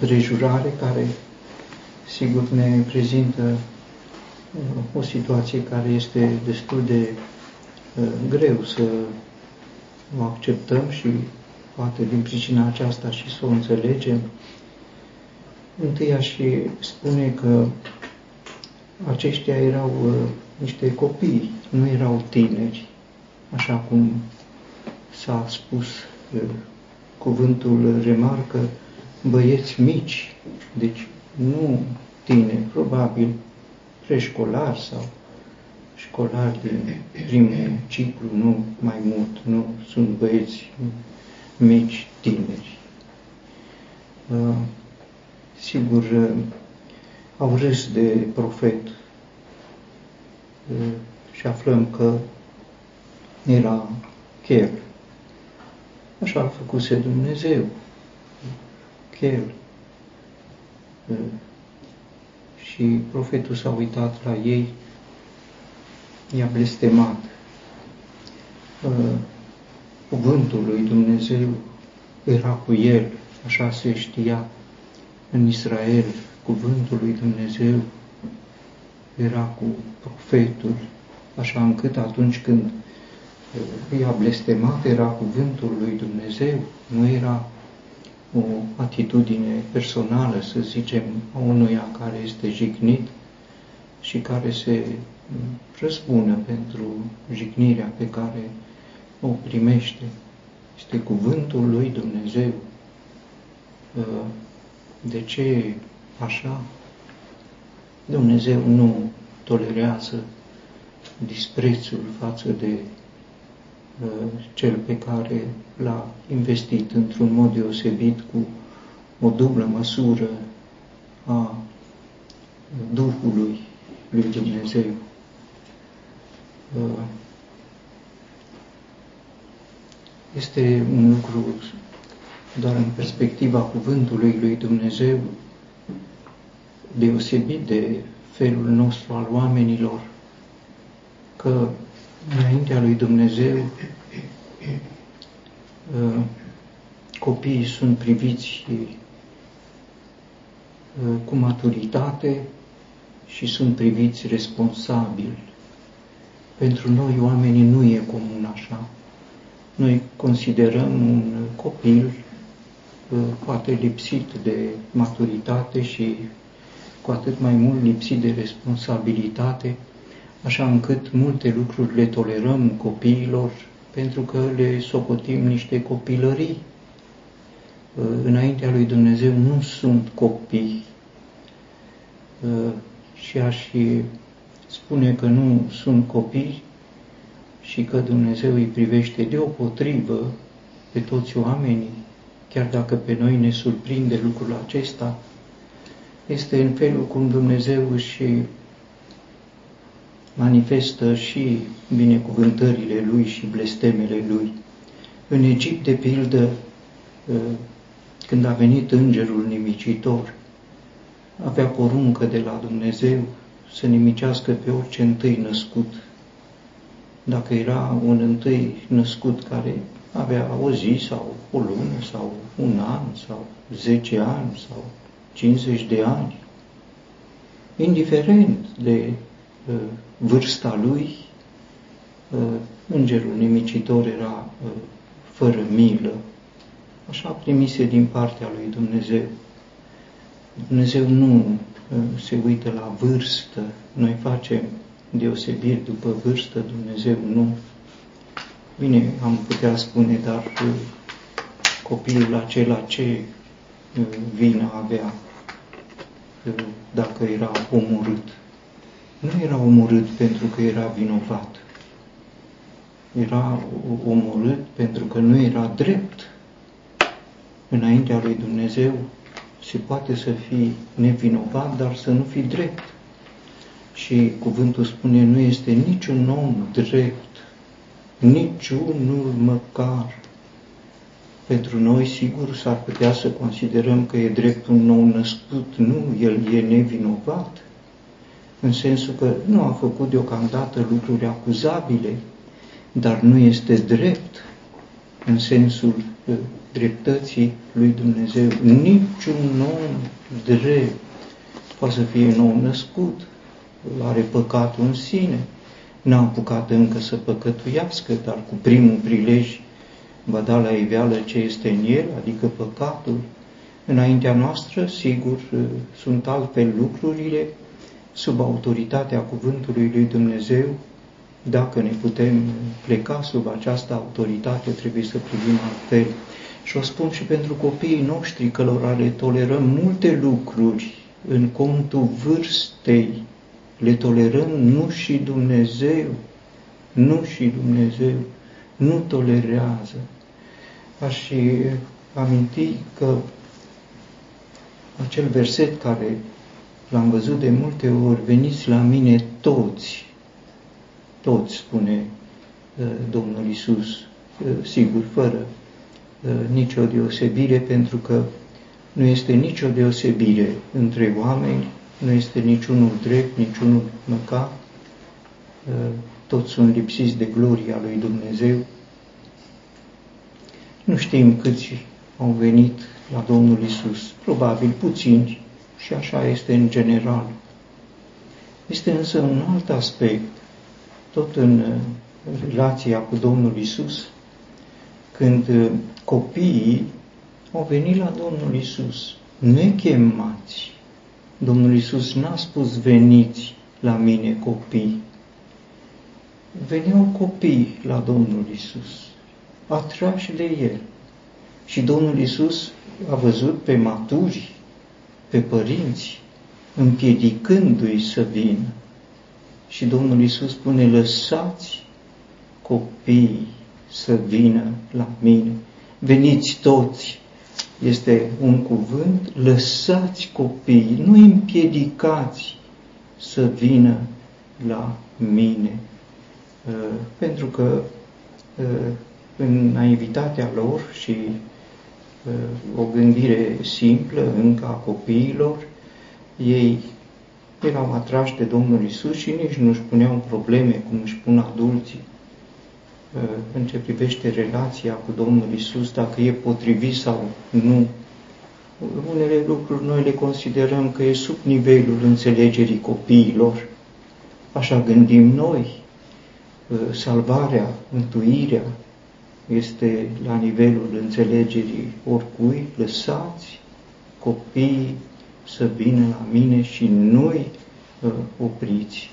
împrejurare care, sigur, ne prezintă uh, o situație care este destul de uh, greu să o acceptăm și poate din pricina aceasta și să o înțelegem. Întâi aș spune că aceștia erau uh, niște copii, nu erau tineri, așa cum s-a spus, uh, cuvântul remarcă băieți mici, deci nu tineri, probabil preșcolari sau școlari din primul ciclu, nu mai mult, nu sunt băieți mici, tineri. Uh, sigur, uh, au râs de profet uh, și aflăm că era chel. Așa a făcuse Dumnezeu. Chel. Și profetul s-a uitat la ei, i-a blestemat. Cuvântul lui Dumnezeu era cu el, așa se știa în Israel, cuvântul lui Dumnezeu era cu profetul, așa încât atunci când uh, i-a blestemat era cuvântul lui Dumnezeu, nu era o atitudine personală, să zicem, a unuia care este jignit și care se răzbună pentru jignirea pe care o primește. Este cuvântul lui Dumnezeu. Uh, de ce așa? Dumnezeu nu tolerează disprețul față de uh, cel pe care l-a investit într-un mod deosebit cu o dublă măsură a Duhului lui Dumnezeu. Uh, este un lucru doar în perspectiva cuvântului lui Dumnezeu, deosebit de felul nostru al oamenilor, că înaintea lui Dumnezeu uh, copiii sunt priviți uh, cu maturitate și sunt priviți responsabili. Pentru noi, oamenii, nu e comun așa. Noi considerăm un copil uh, poate lipsit de maturitate și cu atât mai mult lipsit de responsabilitate, așa încât multe lucruri le tolerăm copiilor pentru că le socotim niște copilării. Uh, înaintea lui Dumnezeu nu sunt copii uh, și aș spune că nu sunt copii și că Dumnezeu îi privește deopotrivă pe toți oamenii, chiar dacă pe noi ne surprinde lucrul acesta, este în felul cum Dumnezeu își manifestă și binecuvântările Lui și blestemele Lui. În Egipt, de pildă, ă, când a venit îngerul nimicitor, avea poruncă de la Dumnezeu să nimicească pe orice întâi născut dacă era un întâi născut care avea o zi sau o lună sau un an sau 10 ani sau 50 de ani, indiferent de uh, vârsta lui, uh, îngerul nimicitor era uh, fără milă. Așa primise din partea lui Dumnezeu. Dumnezeu nu uh, se uită la vârstă, noi facem deosebiri după vârstă, Dumnezeu nu. Bine, am putea spune, dar uh, copilul acela ce uh, vină avea uh, dacă era omorât? Nu era omorât pentru că era vinovat. Era omorât pentru că nu era drept. Înaintea lui Dumnezeu se poate să fii nevinovat, dar să nu fii drept. Și cuvântul spune, nu este niciun om drept, niciunul măcar. Pentru noi, sigur, s-ar putea să considerăm că e drept un nou născut. Nu, el e nevinovat, în sensul că nu a făcut deocamdată lucruri acuzabile, dar nu este drept în sensul dreptății lui Dumnezeu. Niciun om drept poate să fie nou născut, are păcatul în sine, n-a apucat încă să păcătuiască, dar cu primul prilej va da la iveală ce este în el, adică păcatul. Înaintea noastră, sigur, sunt altfel lucrurile, sub autoritatea cuvântului lui Dumnezeu, dacă ne putem pleca sub această autoritate, trebuie să privim altfel. Și o spun și pentru copiii noștri, cărora le tolerăm multe lucruri în contul vârstei, le tolerăm nu și Dumnezeu, nu și Dumnezeu, nu tolerează. Aș aminti că acel verset care l-am văzut de multe ori, veniți la mine toți, toți, spune uh, Domnul Isus, uh, sigur, fără uh, nicio deosebire, pentru că nu este nicio deosebire între oameni, nu este niciunul drept, niciunul măcar, toți sunt lipsiți de gloria lui Dumnezeu. Nu știm câți au venit la Domnul Isus, probabil puțini, și așa este în general. Este însă un alt aspect, tot în relația cu Domnul Isus, când copiii au venit la Domnul Isus, nechemați. Domnul Isus n-a spus veniți la mine copii. Veneau copii la Domnul Isus, atrași de El. Și Domnul Isus a văzut pe maturi, pe părinți, împiedicându-i să vină. Și Domnul Isus spune, lăsați copiii să vină la mine. Veniți toți, este un cuvânt, lăsați copiii, nu împiedicați să vină la mine. Uh, pentru că uh, în naivitatea lor și uh, o gândire simplă încă a copiilor, ei erau atrași de Domnul Isus și nici nu își puneau probleme cum își pun adulții în ce privește relația cu Domnul Isus, dacă e potrivit sau nu. Unele lucruri noi le considerăm că e sub nivelul înțelegerii copiilor. Așa gândim noi. Salvarea, mântuirea este la nivelul înțelegerii oricui. Lăsați copiii să vină la mine și nu-i opriți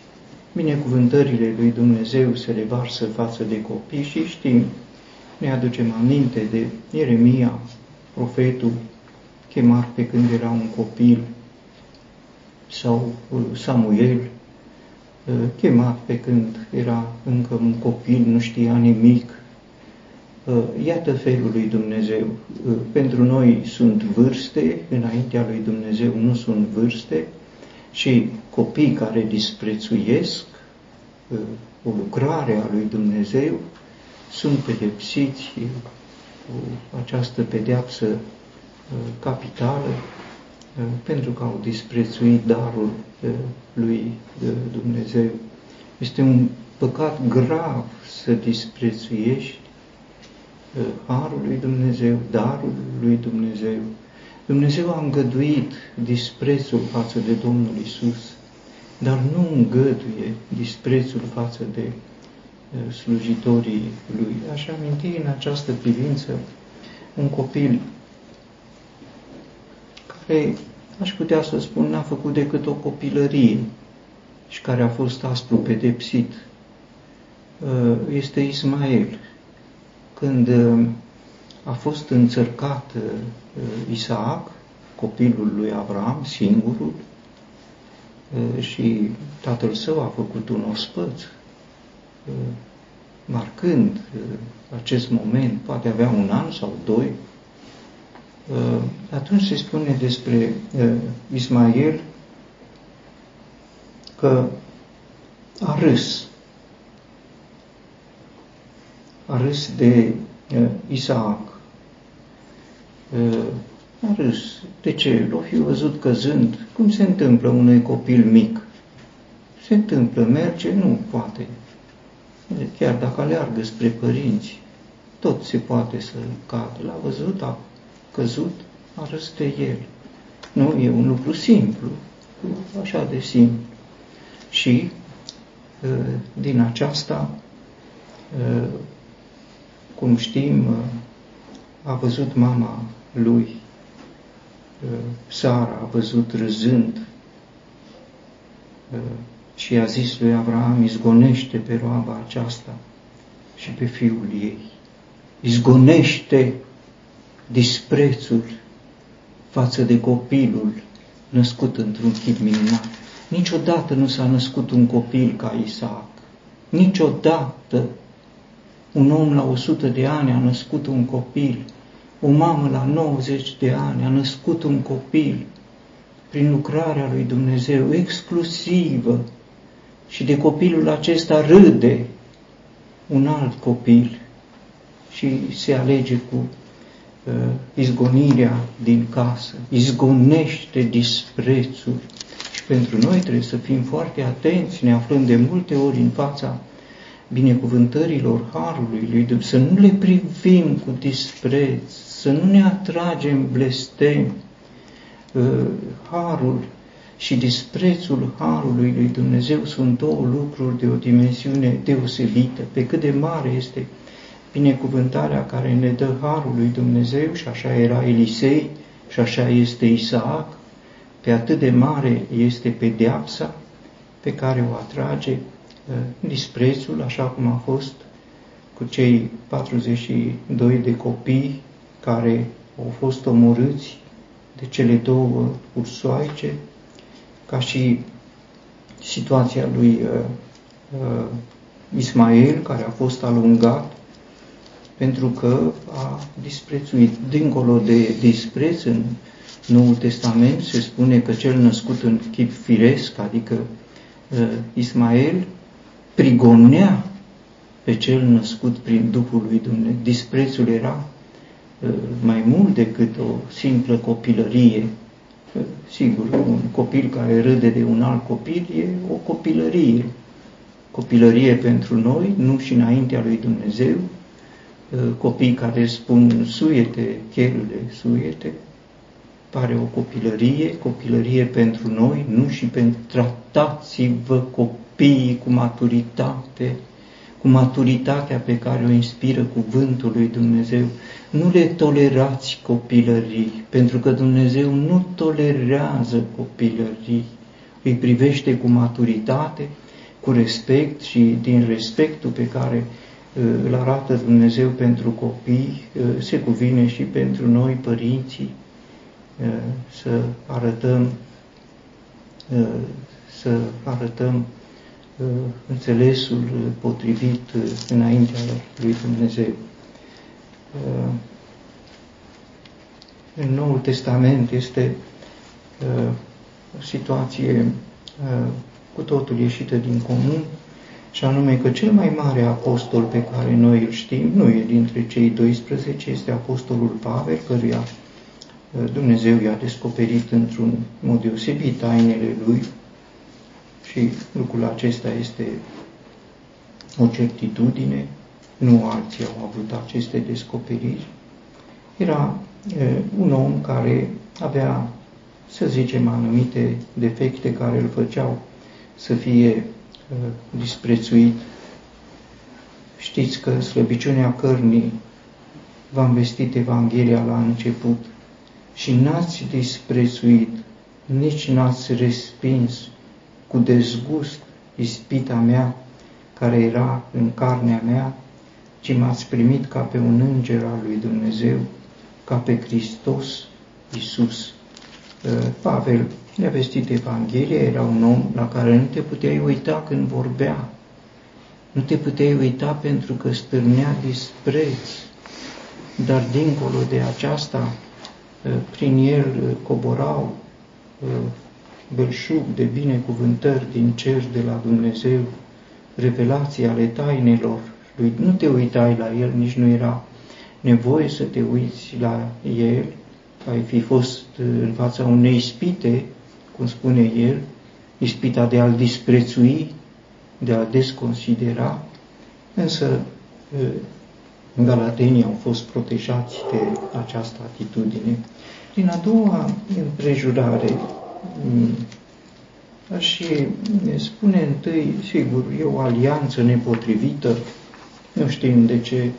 binecuvântările lui Dumnezeu se revarsă față de copii și știm, ne aducem aminte de Ieremia, profetul, chemat pe când era un copil, sau uh, Samuel, uh, chemat pe când era încă un copil, nu știa nimic. Uh, iată felul lui Dumnezeu. Pentru noi sunt vârste, înaintea lui Dumnezeu nu sunt vârste, și copii care disprețuiesc uh, o lucrare a lui Dumnezeu sunt pedepsiți cu această pedeapsă uh, capitală uh, pentru că au disprețuit darul lui Dumnezeu. Este un păcat grav să disprețuiești harul lui Dumnezeu, darul lui Dumnezeu, Dumnezeu a îngăduit disprețul față de Domnul Isus, dar nu îngăduie disprețul față de uh, slujitorii Lui. Aș aminti în această privință un copil care, aș putea să spun, n-a făcut decât o copilărie și care a fost aspru pedepsit. Uh, este Ismael. Când uh, a fost înțărcat uh, Isaac, copilul lui Abraham, singurul, uh, și tatăl său a făcut un ospăț, uh, marcând acest moment, poate avea un an sau doi, atunci se spune despre Ismael că a râs. A râs de Isaac a râs. De ce? L-o fi văzut căzând. Cum se întâmplă unui copil mic? Se întâmplă, merge, nu poate. Chiar dacă aleargă spre părinți, tot se poate să cadă. L-a văzut, a căzut, a răste el. Nu, e un lucru simplu, așa de simplu. Și din aceasta, cum știm, a văzut mama lui, Sara, a văzut râzând și a zis lui Abraham, izgonește pe roaba aceasta și pe fiul ei. Izgonește disprețul față de copilul născut într-un chip minunat. Niciodată nu s-a născut un copil ca Isaac. Niciodată un om la 100 de ani a născut un copil. O mamă la 90 de ani a născut un copil. Prin lucrarea lui Dumnezeu exclusivă. Și de copilul acesta râde un alt copil. Și se alege cu uh, izgonirea din casă, izgonește disprețul. Și pentru noi trebuie să fim foarte atenți, ne aflăm de multe ori în fața binecuvântărilor Harului lui Dumnezeu, să nu le privim cu dispreț, să nu ne atragem blestem. Uh, Harul și disprețul Harului lui Dumnezeu sunt două lucruri de o dimensiune deosebită, pe cât de mare este binecuvântarea care ne dă Harul lui Dumnezeu și așa era Elisei și așa este Isaac, pe atât de mare este pedeapsa pe care o atrage uh, disprețul, așa cum a fost cu cei 42 de copii care au fost omorâți de cele două ursoaice, ca și situația lui uh, uh, Ismael, care a fost alungat pentru că a disprețuit. Dincolo de dispreț, în Noul Testament se spune că cel născut în chip firesc, adică uh, Ismael, prigonea pe cel născut prin Duhul lui Dumnezeu. Disprețul era uh, mai mult decât o simplă copilărie. Uh, sigur, un copil care râde de un alt copil e o copilărie. Copilărie pentru noi, nu și înaintea lui Dumnezeu, Uh, copii care spun suiete, chelule, suiete, pare o copilărie, copilărie pentru noi, nu și pentru tratați-vă copiii cu maturitate, cu maturitatea pe care o inspiră cuvântul lui Dumnezeu. Nu le tolerați copilării, pentru că Dumnezeu nu tolerează copilării. Îi privește cu maturitate, cu respect și din respectul pe care îl arată Dumnezeu pentru copii, se cuvine și pentru noi, părinții, să arătăm, să arătăm înțelesul potrivit înaintea lui Dumnezeu. În Noul Testament este o situație cu totul ieșită din comun, și anume că cel mai mare apostol pe care noi îl știm nu e dintre cei 12, este apostolul Pavel, căruia uh, Dumnezeu i-a descoperit într-un mod deosebit tainele lui și lucrul acesta este o certitudine, nu alții au avut aceste descoperiri. Era uh, un om care avea, să zicem, anumite defecte care îl făceau să fie Uh, disprețuit. Știți că slăbiciunea cărnii v-am vestit Evanghelia la început și n-ați disprețuit, nici n-ați respins cu dezgust ispita mea care era în carnea mea, ci m-ați primit ca pe un înger al lui Dumnezeu, ca pe Hristos Iisus. Uh, Pavel le-a vestit Evanghelia, era un om la care nu te puteai uita când vorbea. Nu te puteai uita pentru că stârnea dispreț. Dar dincolo de aceasta, ă, prin el coborau ă, belșug de binecuvântări din cer de la Dumnezeu, revelații ale tainelor lui. Nu te uitai la el, nici nu era nevoie să te uiți la el, ai fi fost în fața unei spite cum spune el, ispita de a-l disprețui, de a desconsidera, însă galatenii au fost protejați de această atitudine. Din a doua împrejurare, aș spune întâi, sigur, e o alianță nepotrivită, nu știm de ce.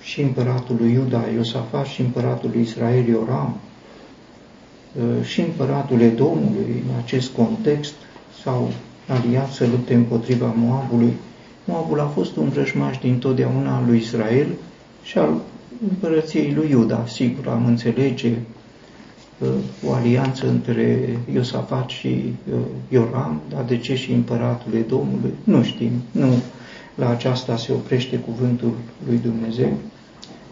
Și împăratul lui Iuda Iosafat și împăratul lui Israel Ioram. Și împăratul Edomului în acest context s-au aliat să lupte împotriva Moabului. Moabul a fost un vrăjmaș din totdeauna al lui Israel și al împărăției lui Iuda. Sigur, am înțelege o alianță între Iosafat și Ioram, dar de ce și împăratul Edomului? Nu știm. Nu la aceasta se oprește cuvântul lui Dumnezeu,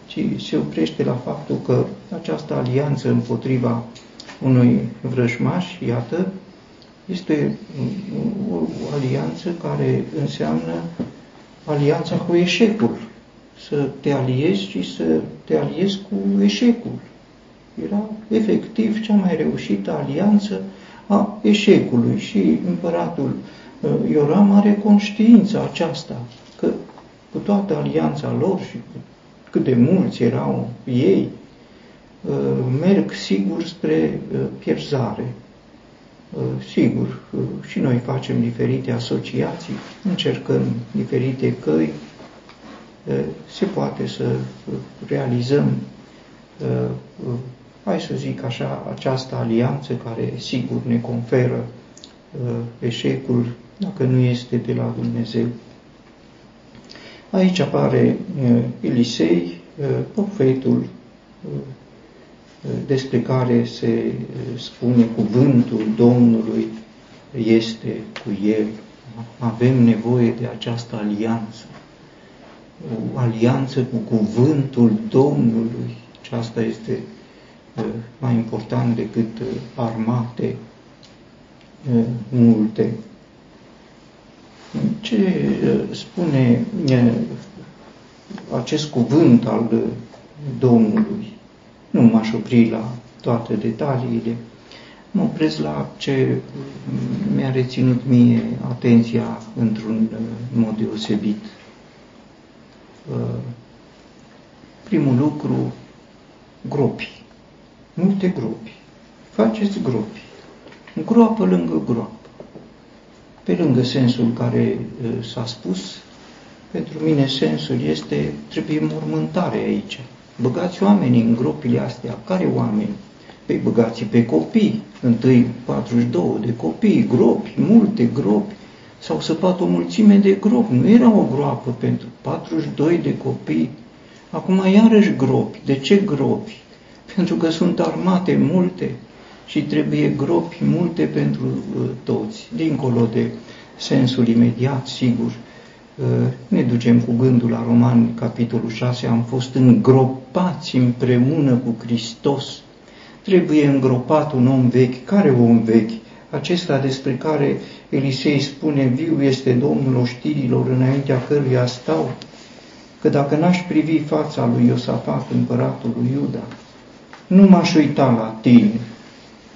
ci se oprește la faptul că această alianță împotriva unui vrăjmaș, iată, este o, o alianță care înseamnă alianța cu eșecul. Să te aliezi și să te aliezi cu eșecul. Era efectiv cea mai reușită alianță a eșecului și împăratul uh, Ioram are conștiința aceasta, că cu toată alianța lor și cu cât de mulți erau ei, uh, merg sigur spre uh, pierzare. Uh, sigur, și noi facem diferite asociații, încercăm diferite căi, se poate să realizăm, hai să zic așa, această alianță care sigur ne conferă eșecul dacă nu este de la Dumnezeu. Aici apare Elisei, profetul despre care se spune cuvântul Domnului este cu el. Avem nevoie de această alianță. O alianță cu cuvântul Domnului. Și asta este mai important decât armate multe. Ce spune acest cuvânt al Domnului? Nu m-aș opri la toate detaliile, mă opresc la ce mi-a reținut mie atenția într-un mod deosebit. Primul lucru, gropi. Multe gropi. Faceți gropi. Groapă lângă groapă pe lângă sensul care s-a spus, pentru mine sensul este, trebuie mormântare aici. Băgați oamenii în gropile astea. Care oameni? Păi băgați pe copii. Întâi 42 de copii, gropi, multe gropi. S-au săpat o mulțime de gropi. Nu era o groapă pentru 42 de copii. Acum iarăși gropi. De ce gropi? Pentru că sunt armate multe și trebuie gropi multe pentru uh, toți, dincolo de sensul imediat, sigur. Uh, ne ducem cu gândul la Roman, capitolul 6, am fost îngropați împreună cu Hristos. Trebuie îngropat un om vechi. Care om vechi? Acesta despre care Elisei spune, viu este Domnul oștirilor înaintea căruia stau, că dacă n-aș privi fața lui Iosafat, împăratul lui Iuda, nu m-aș uita la tine,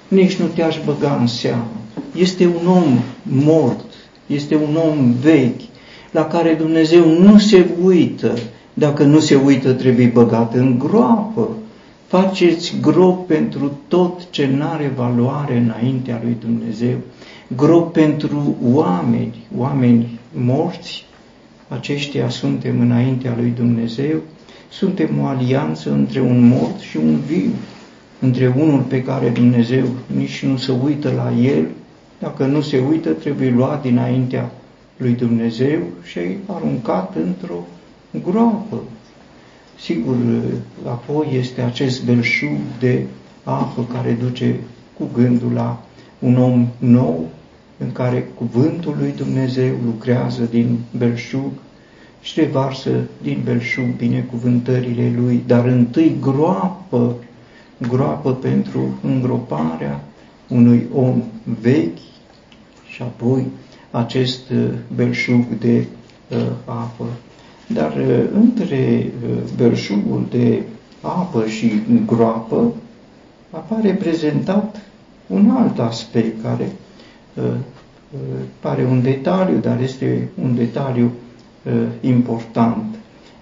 nici nu te-aș băga în seamă. Este un om mort, este un om vechi, la care Dumnezeu nu se uită. Dacă nu se uită, trebuie băgat în groapă. Faceți grop pentru tot ce nu are valoare înaintea lui Dumnezeu. Grop pentru oameni, oameni morți, aceștia suntem înaintea lui Dumnezeu, suntem o alianță între un mort și un viu între unul pe care Dumnezeu nici nu se uită la el, dacă nu se uită, trebuie luat dinaintea lui Dumnezeu și aruncat într-o groapă. Sigur, apoi este acest belșug de apă care duce cu gândul la un om nou, în care cuvântul lui Dumnezeu lucrează din belșug și revarsă din belșug binecuvântările lui, dar întâi groapă groapă pentru îngroparea unui om vechi și apoi acest uh, belșug de uh, apă. Dar uh, între uh, belșugul de apă și groapă apare prezentat un alt aspect care uh, pare un detaliu, dar este un detaliu important.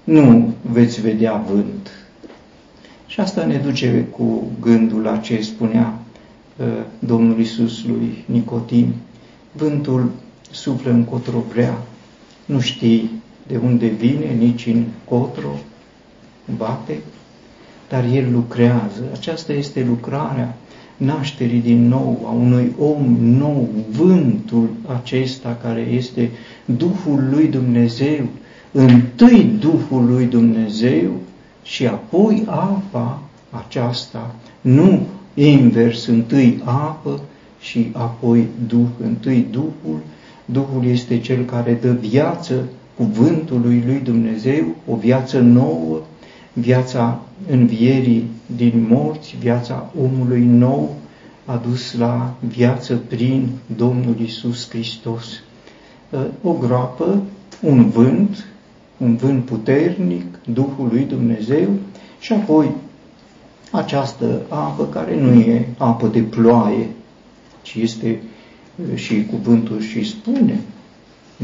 Nu veți vedea vânt. Și asta ne duce cu gândul la ce spunea Domnul Isus lui Nicotim. Vântul suflă încotro vrea, nu știi de unde vine, nici în cotro bate, dar el lucrează. Aceasta este lucrarea nașterii din nou a unui om nou, vântul acesta care este Duhul lui Dumnezeu, întâi Duhul lui Dumnezeu și apoi apa aceasta, nu invers, întâi apă și apoi Duh, întâi Duhul. Duhul este cel care dă viață cuvântului lui Dumnezeu, o viață nouă, viața învierii din morți, viața omului nou, adus la viață prin Domnul Isus Hristos. O groapă, un vânt, un vânt puternic, Duhul lui Dumnezeu și apoi această apă care nu e apă de ploaie, ci este și cuvântul și spune,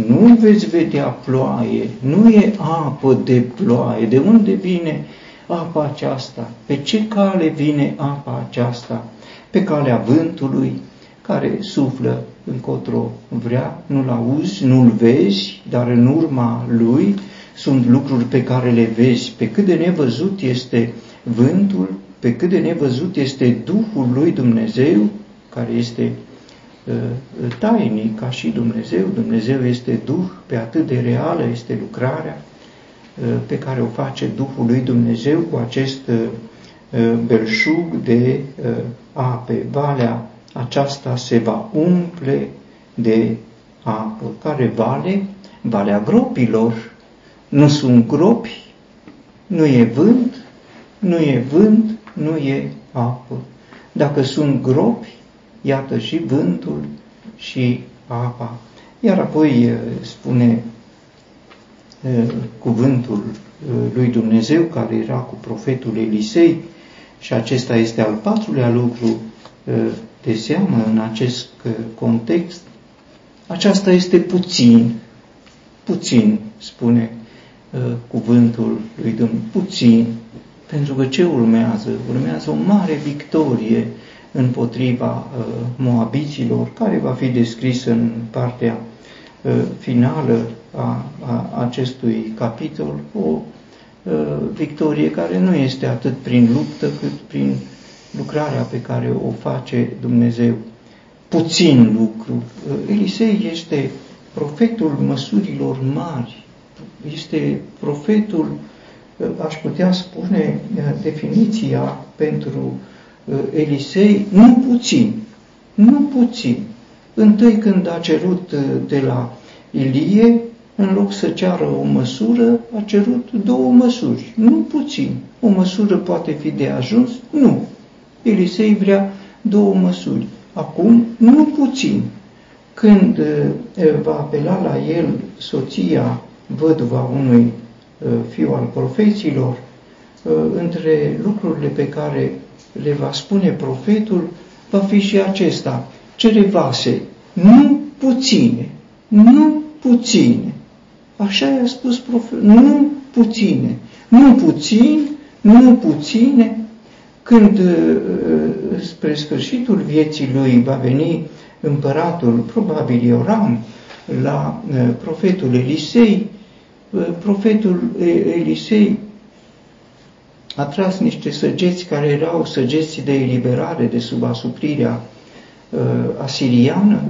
nu veți vedea ploaie, nu e apă de ploaie. De unde vine apa aceasta? Pe ce cale vine apa aceasta? Pe calea vântului care suflă încotro vrea, nu-l auzi, nu-l vezi, dar în urma lui sunt lucruri pe care le vezi. Pe cât de nevăzut este vântul, pe cât de nevăzut este Duhul lui Dumnezeu, care este uh, tainic ca și Dumnezeu. Dumnezeu este Duh, pe atât de reală este lucrarea uh, pe care o face Duhul lui Dumnezeu cu acest uh, belșug de ape. Valea aceasta se va umple de apă. Care vale? Valea gropilor. Nu sunt gropi, nu e vânt, nu e vânt, nu e apă. Dacă sunt gropi, iată și vântul și apa. Iar apoi spune cuvântul lui Dumnezeu care era cu profetul Elisei și acesta este al patrulea lucru de seamă în acest context. Aceasta este puțin, puțin, spune cuvântul lui Dumnezeu, puțin, pentru că ce urmează? Urmează o mare victorie împotriva uh, moabiților, care va fi descrisă în partea uh, finală a, a acestui capitol, o uh, victorie care nu este atât prin luptă cât prin lucrarea pe care o face Dumnezeu. Puțin lucru. Uh, Elisei este profetul măsurilor mari, este profetul uh, aș putea spune definiția pentru Elisei, nu puțin, nu puțin. Întâi când a cerut de la Ilie, în loc să ceară o măsură, a cerut două măsuri, nu puțin. O măsură poate fi de ajuns? Nu. Elisei vrea două măsuri. Acum, nu puțin. Când va apela la el soția, văduva unui Uh, fiu al profeților, uh, între lucrurile pe care le va spune profetul, va fi și acesta. Cere vase, nu puține, nu puține. Așa i-a spus profetul, nu puține, nu puțin, nu puține. Când uh, spre sfârșitul vieții lui va veni împăratul, probabil Ioram, la profetul Elisei, profetul Elisei a tras niște săgeți care erau săgeți de eliberare de sub asuprirea uh, asiriană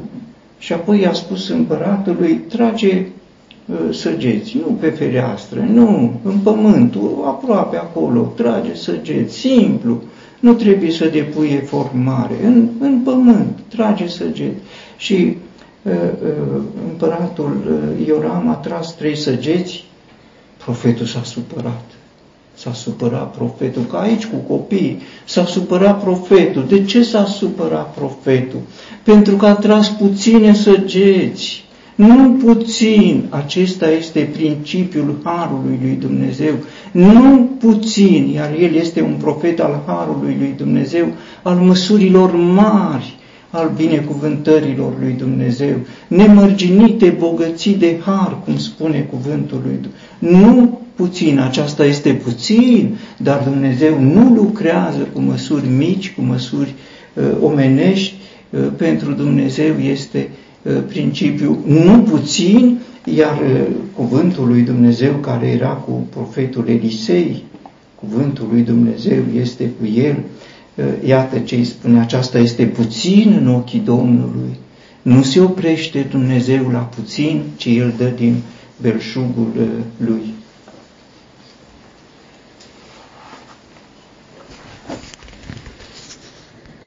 și apoi a spus împăratului, trage uh, săgeți, nu pe fereastră, nu, în pământul, aproape acolo, trage săgeți, simplu, nu trebuie să depui efort mare, în, în pământ, trage săgeți. Și Uh, uh, împăratul uh, Ioram a tras trei săgeți, profetul s-a supărat. S-a supărat profetul, că aici cu copiii s-a supărat profetul. De ce s-a supărat profetul? Pentru că a tras puține săgeți. Nu puțin, acesta este principiul Harului lui Dumnezeu. Nu puțin, iar el este un profet al Harului lui Dumnezeu, al măsurilor mari al binecuvântărilor lui Dumnezeu, nemărginite bogății de har, cum spune cuvântul lui Dumnezeu. Nu puțin, aceasta este puțin, dar Dumnezeu nu lucrează cu măsuri mici, cu măsuri uh, omenești, uh, pentru Dumnezeu este uh, principiul nu puțin, iar uh, cuvântul lui Dumnezeu care era cu profetul Elisei, cuvântul lui Dumnezeu este cu el, uh, iată ce îi spune, aceasta este puțin în ochii Domnului. Nu se oprește Dumnezeu la puțin, ci El dă din belșugul uh, Lui.